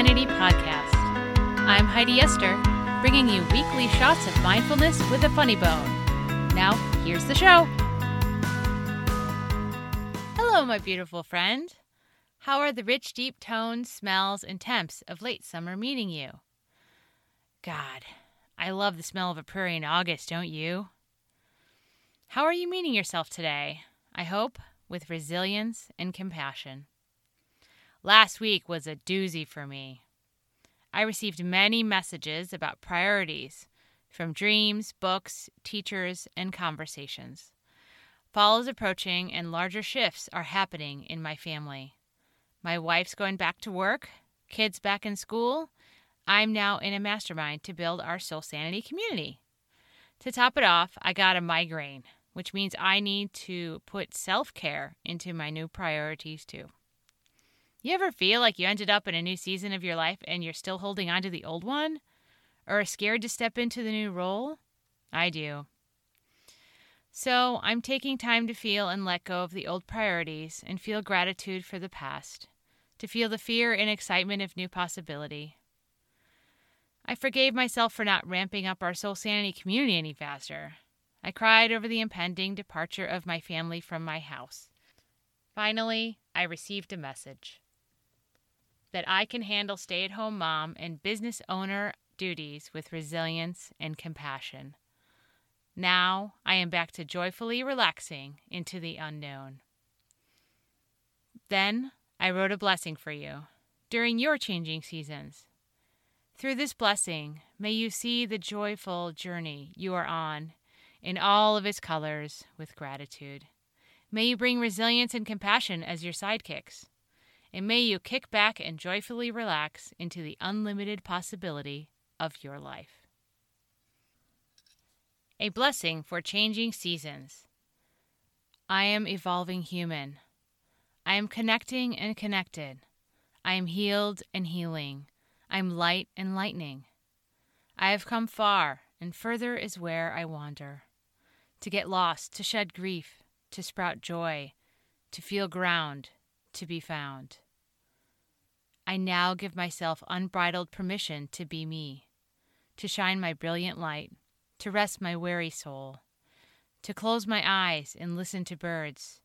Sanity podcast. I'm Heidi Esther, bringing you weekly shots of mindfulness with a funny bone. Now, here's the show. Hello, my beautiful friend. How are the rich, deep tones, smells, and temps of late summer meeting you? God, I love the smell of a prairie in August, don't you? How are you meeting yourself today? I hope with resilience and compassion. Last week was a doozy for me. I received many messages about priorities from dreams, books, teachers, and conversations. Fall is approaching, and larger shifts are happening in my family. My wife's going back to work, kids back in school. I'm now in a mastermind to build our soul sanity community. To top it off, I got a migraine, which means I need to put self care into my new priorities too. You ever feel like you ended up in a new season of your life and you're still holding on to the old one? Or are scared to step into the new role? I do. So I'm taking time to feel and let go of the old priorities and feel gratitude for the past, to feel the fear and excitement of new possibility. I forgave myself for not ramping up our soul sanity community any faster. I cried over the impending departure of my family from my house. Finally, I received a message that I can handle stay at home mom and business owner duties with resilience and compassion. Now I am back to joyfully relaxing into the unknown. Then I wrote a blessing for you during your changing seasons. Through this blessing, may you see the joyful journey you are on in all of its colors with gratitude. May you bring resilience and compassion as your sidekicks and may you kick back and joyfully relax into the unlimited possibility of your life. A blessing for changing seasons. I am evolving human. I am connecting and connected. I am healed and healing. I am light and lightning. I have come far, and further is where I wander. To get lost, to shed grief, to sprout joy, to feel ground, to be found. I now give myself unbridled permission to be me, to shine my brilliant light, to rest my weary soul, to close my eyes and listen to birds,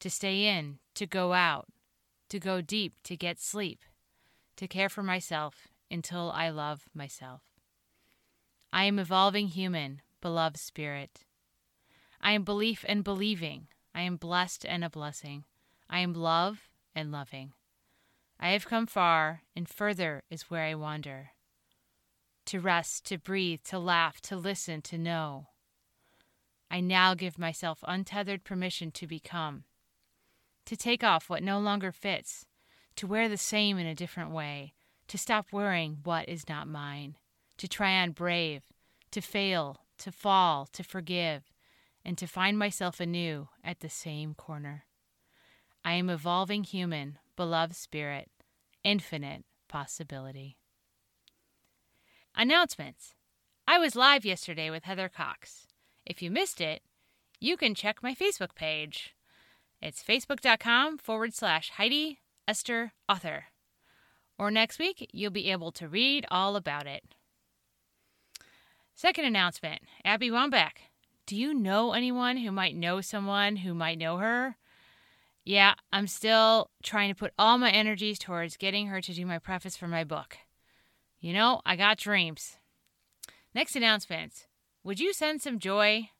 to stay in, to go out, to go deep, to get sleep, to care for myself until I love myself. I am evolving human, beloved spirit. I am belief and believing. I am blessed and a blessing. I am love and loving. I have come far, and further is where I wander. To rest, to breathe, to laugh, to listen, to know. I now give myself untethered permission to become, to take off what no longer fits, to wear the same in a different way, to stop wearing what is not mine, to try on brave, to fail, to fall, to forgive, and to find myself anew at the same corner. I am evolving human, beloved spirit, infinite possibility. Announcements I was live yesterday with Heather Cox. If you missed it, you can check my Facebook page. It's facebook.com forward slash Heidi Esther Author. Or next week, you'll be able to read all about it. Second announcement Abby Wambach. Do you know anyone who might know someone who might know her? Yeah, I'm still trying to put all my energies towards getting her to do my preface for my book. You know, I got dreams. Next announcement Would you send some joy?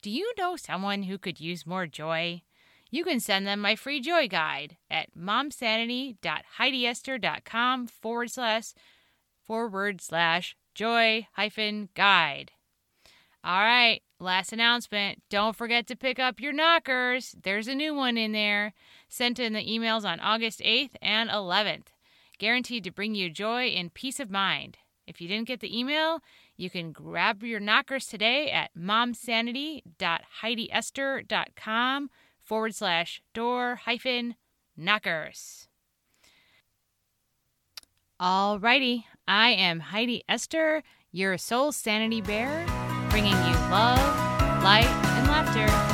Do you know someone who could use more joy? You can send them my free joy guide at momsanity.heidiester.com forward slash forward slash joy hyphen guide. All right, last announcement. Don't forget to pick up your knockers. There's a new one in there. Sent in the emails on August 8th and 11th. Guaranteed to bring you joy and peace of mind. If you didn't get the email, you can grab your knockers today at momsanity.heidiester.com forward slash door hyphen knockers. Alrighty, I am Heidi Esther, your soul sanity bear bringing you love, light, and laughter.